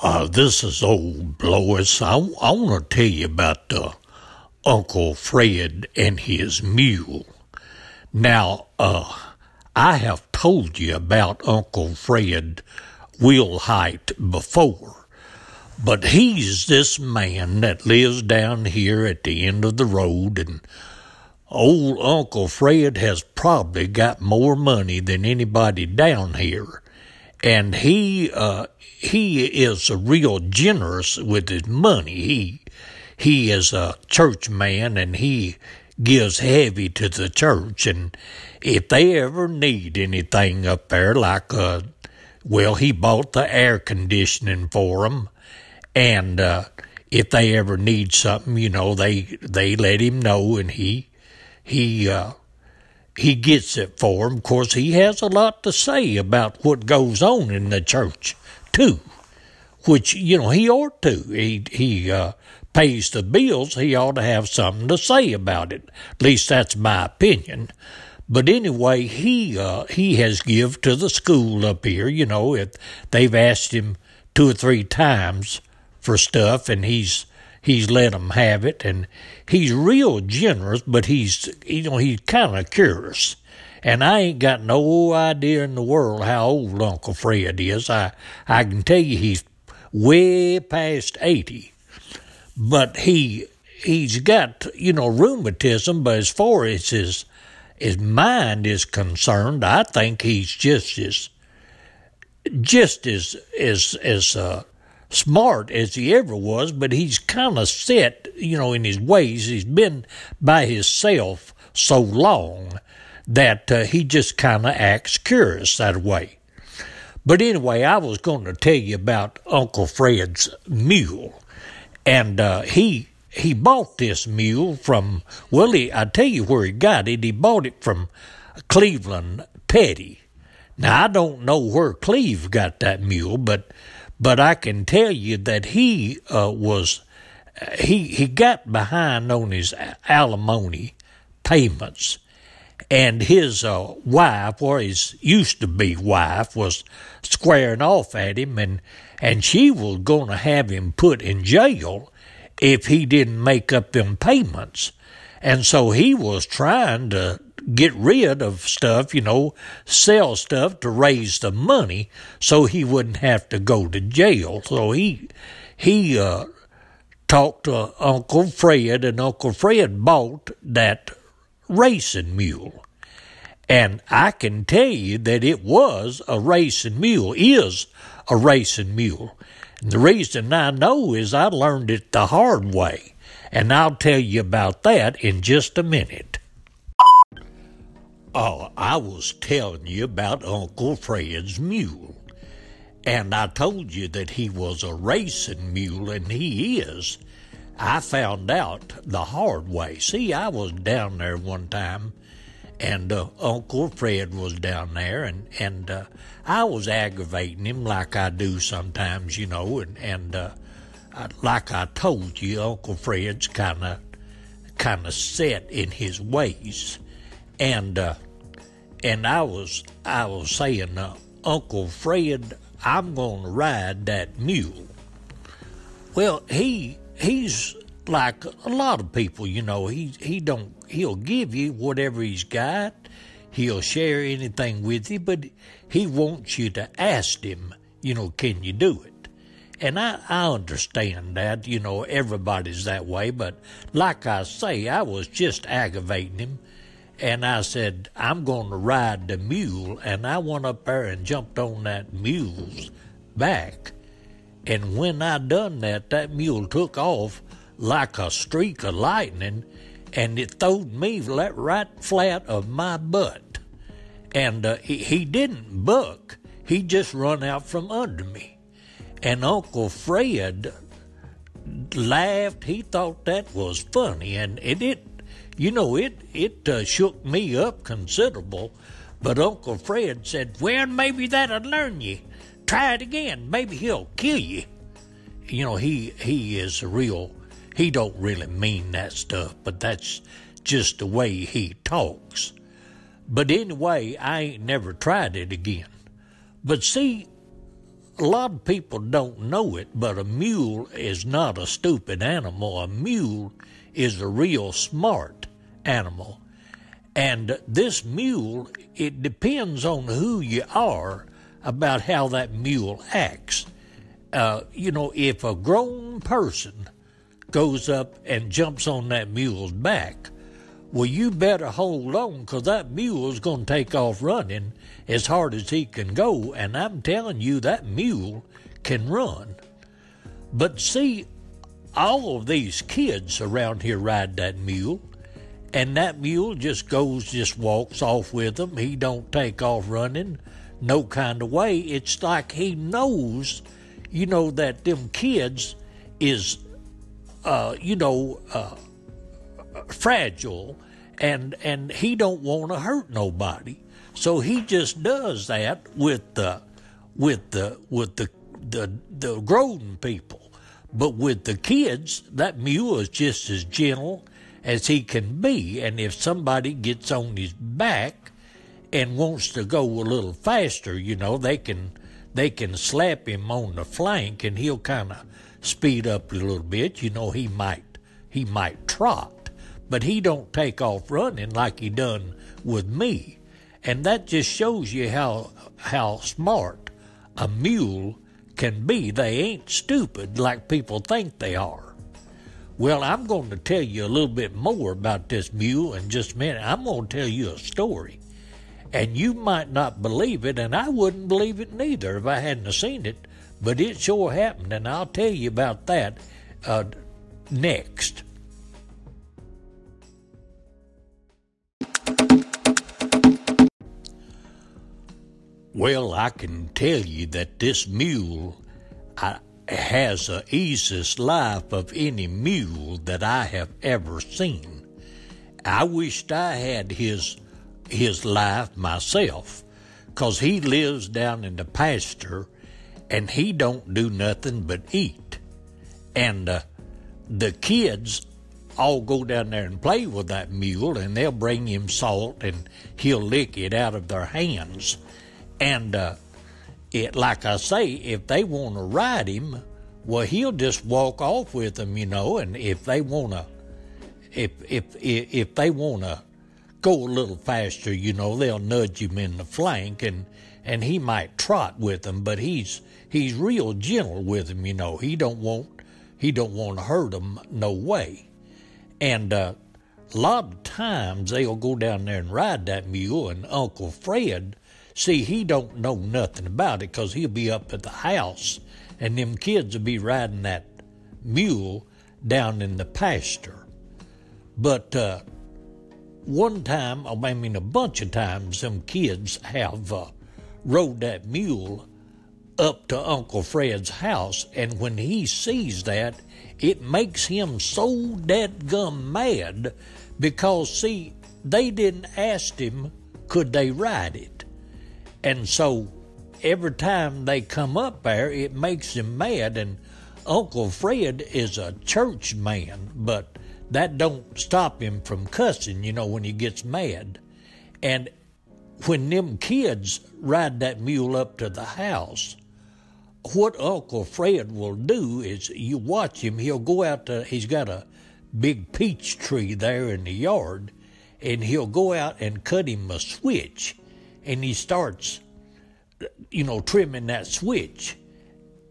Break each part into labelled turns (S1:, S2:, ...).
S1: Uh, this is old Blois. I, I want to tell you about uh, Uncle Fred and his mule. Now, uh, I have told you about Uncle Fred Wilhite before, but he's this man that lives down here at the end of the road, and old Uncle Fred has probably got more money than anybody down here and he uh, he is real generous with his money. He he is a church man, and he gives heavy to the church. And if they ever need anything up there, like uh, well, he bought the air conditioning for them, and uh, if they ever need something, you know, they they let him know, and he he uh, he gets it for him. Of course, he has a lot to say about what goes on in the church, too, which, you know, he ought to. He, he uh, pays the bills, he ought to have something to say about it. At least that's my opinion. But anyway, he uh, he has give to the school up here. You know, if they've asked him two or three times for stuff, and he's he's let them have it, and he's real generous, but he's you know he's kind of curious. And I ain't got no idea in the world how old Uncle Fred is. I I can tell you he's way past eighty, but he he's got you know rheumatism. But as far as his his mind is concerned, I think he's just as just as as as uh, smart as he ever was, but he's kind of set, you know, in his ways. He's been by himself so long that uh, he just kind of acts curious that way. But anyway, I was going to tell you about Uncle Fred's mule, and uh, he he bought this mule from well, he, I tell you where he got it. He bought it from Cleveland Petty. Now I don't know where Cleve got that mule, but but I can tell you that he uh, was he he got behind on his alimony payments, and his uh, wife, or his used to be wife, was squaring off at him, and and she was going to have him put in jail if he didn't make up them payments, and so he was trying to get rid of stuff, you know, sell stuff to raise the money so he wouldn't have to go to jail. So he he uh, talked to Uncle Fred, and Uncle Fred bought that racing mule. And I can tell you that it was a racing mule, is a racing mule. And the reason I know is I learned it the hard way. And I'll tell you about that in just a minute. Oh, I was telling you about Uncle Fred's mule. And I told you that he was a racing mule, and he is. I found out the hard way. See, I was down there one time, and uh, Uncle Fred was down there, and, and uh, I was aggravating him like I do sometimes, you know, and, and uh, like I told you, Uncle Fred's kind of kind of set in his ways and uh, and I was I was saying, uh, Uncle Fred, I'm going to ride that mule. Well, he he's like a lot of people, you know. He he don't he'll give you whatever he's got. He'll share anything with you, but he wants you to ask him, you know, can you do it? And I, I understand that, you know, everybody's that way, but like I say, I was just aggravating him and I said, I'm going to ride the mule. And I went up there and jumped on that mule's back. And when I done that, that mule took off like a streak of lightning and it throwed me right flat of my butt. And uh, he, he didn't buck, he just run out from under me. And Uncle Fred laughed. He thought that was funny, and it, it you know, it it uh, shook me up considerable. But Uncle Fred said, "Well, maybe that'll learn you. Try it again. Maybe he'll kill you." You know, he he is a real. He don't really mean that stuff, but that's just the way he talks. But anyway, I ain't never tried it again. But see, a lot of people don't know it, but a mule is not a stupid animal. A mule is a real smart animal. And this mule, it depends on who you are about how that mule acts. Uh, you know, if a grown person goes up and jumps on that mule's back, well, you better hold on because that mule's going to take off running as hard as he can go. And I'm telling you, that mule can run. But see, all of these kids around here ride that mule, and that mule just goes, just walks off with them. He don't take off running no kind of way. It's like he knows, you know, that them kids is, uh, you know, uh, fragile, and and he don't want to hurt nobody. So he just does that with the with the with the the the grown people. But with the kids, that mule is just as gentle as he can be. And if somebody gets on his back and wants to go a little faster, you know, they can they can slap him on the flank and he'll kind of speed up a little bit. You know, he might he might trot, but he don't take off running like he done with me. And that just shows you how how smart a mule can be. They ain't stupid like people think they are. Well, I'm going to tell you a little bit more about this mule in just a minute. I'm going to tell you a story. And you might not believe it, and I wouldn't believe it neither if I hadn't seen it, but it sure happened, and I'll tell you about that uh, next. Well, I can tell you that this mule uh, has the easiest life of any mule that I have ever seen. I wished I had his his life myself, 'cause he lives down in the pasture, and he don't do nothing but eat, and uh, the kids all go down there and play with that mule, and they'll bring him salt, and he'll lick it out of their hands, and uh, it like I say, if they want to ride him, well, he'll just walk off with them, you know, and if they want to, if if if they want to go a little faster, you know, they'll nudge him in the flank and and he might trot with them, but he's he's real gentle with them, you know. He don't want he don't want to hurt them no way. And uh, a lot of times they'll go down there and ride that mule, and Uncle Fred, see, he don't know nothing about it because he'll be up at the house, and them kids will be riding that mule down in the pasture. But uh, one time, I mean a bunch of times, some kids have uh, rode that mule up to Uncle Fred's house, and when he sees that, it makes him so dead gum mad because, see, they didn't ask him could they ride it. And so every time they come up there, it makes him mad. And Uncle Fred is a church man, but that don't stop him from cussing, you know, when he gets mad. And when them kids ride that mule up to the house, what Uncle Fred will do is you watch him, he'll go out to, he's got a big peach tree there in the yard, and he'll go out and cut him a switch, and he starts, you know, trimming that switch.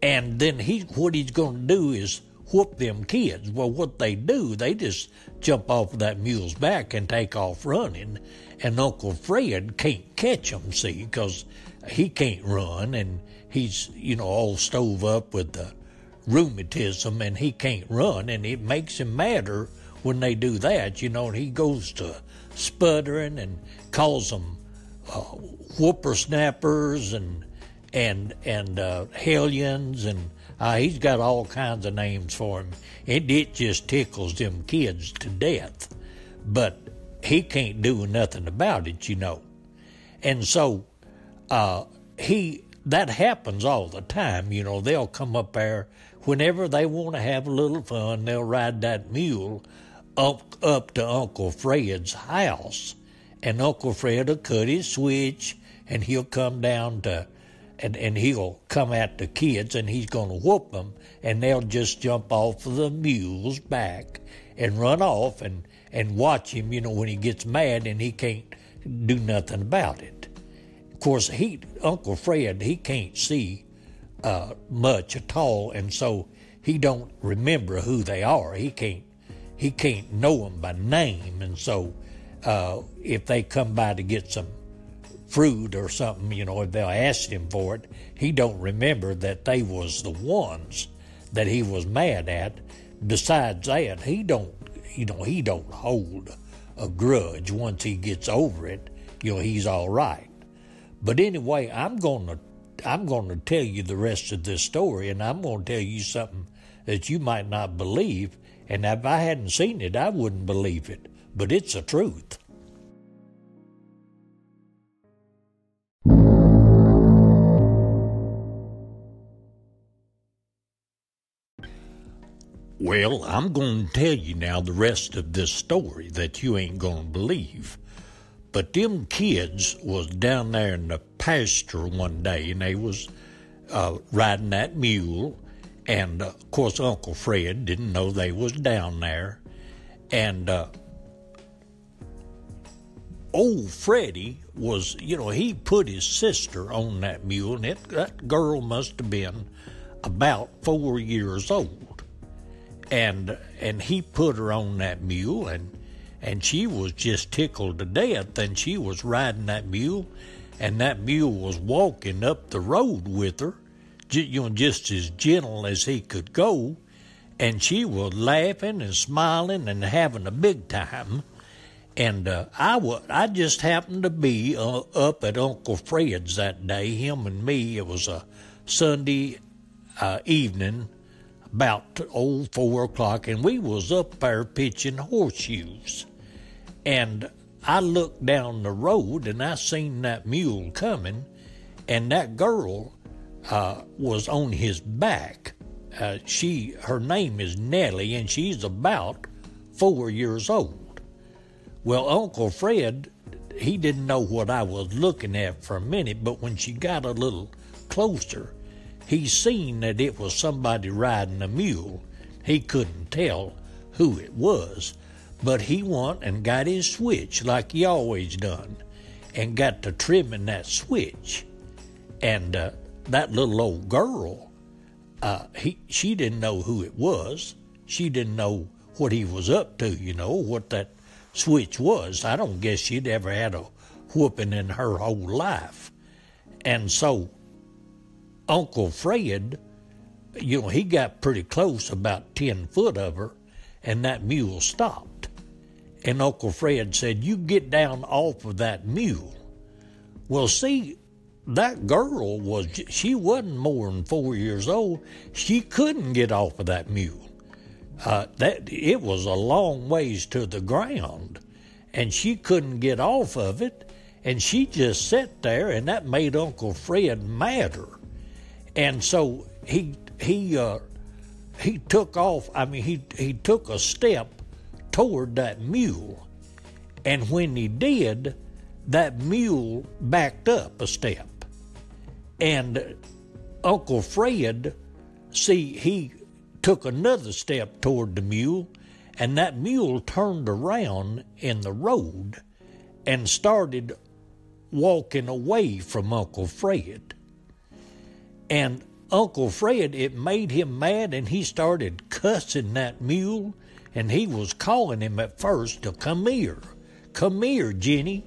S1: And then he, what he's going to do is whoop them kids. Well, what they do, they just jump off of that mule's back and take off running. And Uncle Fred can't catch them, see, because he can't run and he's, you know, all stove up with the rheumatism and he can't run. And it makes him madder when they do that, you know, and he goes to sputtering and calls them uh, whippersnappers and and and uh, hellions and uh, he's got all kinds of names for him. It, it just tickles them kids to death. But he can't do nothing about it, you know. And so uh, he that happens all the time. You know, they'll come up there whenever they want to have a little fun. They'll ride that mule up up to Uncle Fred's house, and Uncle Fred will cut his switch, and he'll come down to and, and he'll come at the kids and he's going to whoop them and they'll just jump off of the mule's back and run off and, and watch him, you know, when he gets mad and he can't do nothing about it. Of course, he Uncle Fred he can't see uh, much at all, and so he don't remember who they are. He can't he can't know them by name, and so uh, if they come by to get some fruit or something, you know, if they'll ask him for it, he don't remember that they was the ones that he was mad at. Besides that, he don't, you know, he don't hold a grudge. Once he gets over it, you know, he's all right. But anyway, I'm gonna, I'm gonna tell you the rest of this story, and I'm gonna tell you something that you might not believe. And if I hadn't seen it, I wouldn't believe it. But it's the truth. Well, I'm going to tell you now the rest of this story that you ain't going to believe. But them kids was down there in the pasture one day, and they was uh, riding that mule, and uh, of course Uncle Fred didn't know they was down there, and uh, old Freddie was, you know, he put his sister on that mule, and it, that girl must have been about four years old. And and he put her on that mule and and she was just tickled to death and she was riding that mule and that mule was walking up the road with her you know just as gentle as he could go. And she was laughing and smiling and having a big time and uh, I, I just happened to be uh, up at Uncle Fred's that day, him and me. It was a Sunday uh, evening, about old four o'clock, and we was up there pitching horseshoes. And I looked down the road and I seen that mule coming, and that girl uh, was on his back. Uh, she, her name is Nellie, and she's about four years old. Well, Uncle Fred, he didn't know what I was looking at for a minute, but when she got a little closer, he seen that it was somebody riding a mule. He couldn't tell who it was, but he went and got his switch like he always done, and got to trimming that switch. And uh, that little old girl, uh, he she didn't know who it was. She didn't know what he was up to. You know what that switch was. I don't guess she'd ever had a whooping in her whole life, and so Uncle Fred, you know, he got pretty close, about 10 foot of her, and that mule stopped. And Uncle Fred said, You get down off of that mule. Well, see, that girl was, she wasn't more than four years old. She couldn't get off of that mule. Uh, that it was a long ways to the ground, and she couldn't get off of it, and she just sat there, and that made Uncle Fred madder and so he he uh, he took off. I mean, he he took a step toward that mule, and when he did, that mule backed up a step, and Uncle Fred, see, he took another step toward the mule, and that mule turned around in the road and started walking away from Uncle Fred. And Uncle Fred, it made him mad, and he started cussing that mule, and he was calling him at first to come here, come here, Jenny.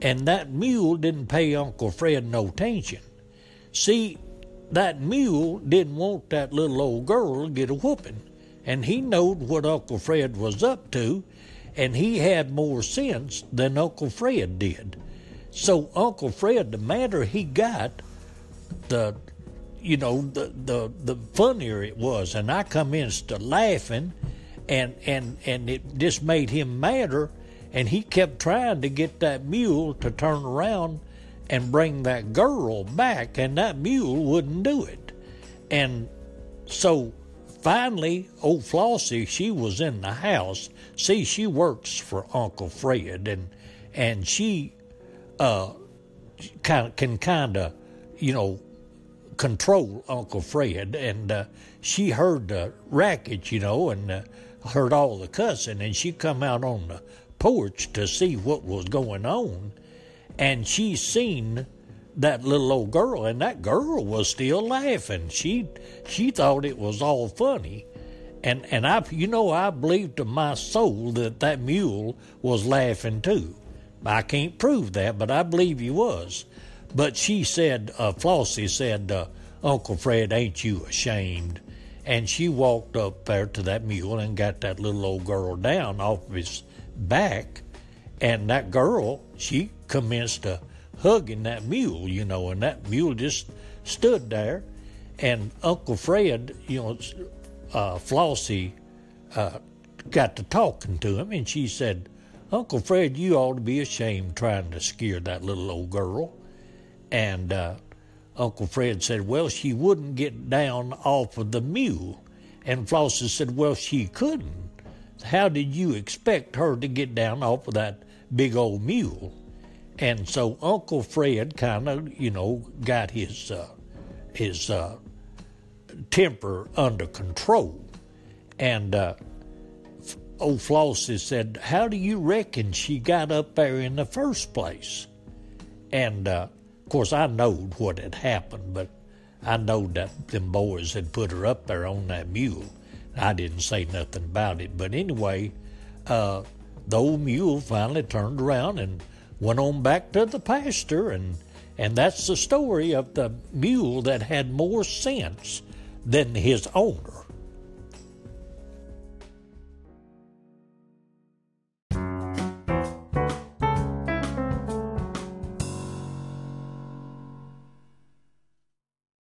S1: And that mule didn't pay Uncle Fred no attention. See, that mule didn't want that little old girl to get a whooping, and he knowed what Uncle Fred was up to, and he had more sense than Uncle Fred did. So Uncle Fred, the madder he got, the you know, the, the, the funnier it was. And I in to laughing, and, and, and it just made him madder. And he kept trying to get that mule to turn around and bring that girl back, and that mule wouldn't do it. And so finally, old Flossie, she was in the house. See, she works for Uncle Fred, and and she uh, kind can kind of, you know, control Uncle Fred, and uh, she heard the racket, you know, and uh, heard all the cussing, and she come out on the porch to see what was going on, and she seen that little old girl, and that girl was still laughing. She she thought it was all funny, and and I you know I believed to my soul that that mule was laughing too. I can't prove that, but I believe he was. But she said, uh, Flossie said, uh, Uncle Fred, ain't you ashamed? And she walked up there to that mule and got that little old girl down off of his back. And that girl, she commenced a hugging that mule, you know, and that mule just stood there. And Uncle Fred, you know, uh, Flossie uh, got to talking to him, and she said, Uncle Fred, you ought to be ashamed trying to scare that little old girl. And uh, Uncle Fred said, Well, she wouldn't get down off of the mule. And Flossie said, Well, she couldn't. How did you expect her to get down off of that big old mule? And so Uncle Fred kind of, you know, got his uh, his uh, temper under control. And uh, old Flossie said, How do you reckon she got up there in the first place? And uh, of course, I knowed what had happened, but I knowed that them boys had put her up there on that mule. I didn't say nothing about it. But anyway, uh, the old mule finally turned around and went on back to the pasture, and and that's the story of the mule that had more sense than his owner.